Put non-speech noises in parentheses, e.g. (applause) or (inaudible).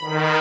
Bye. (laughs)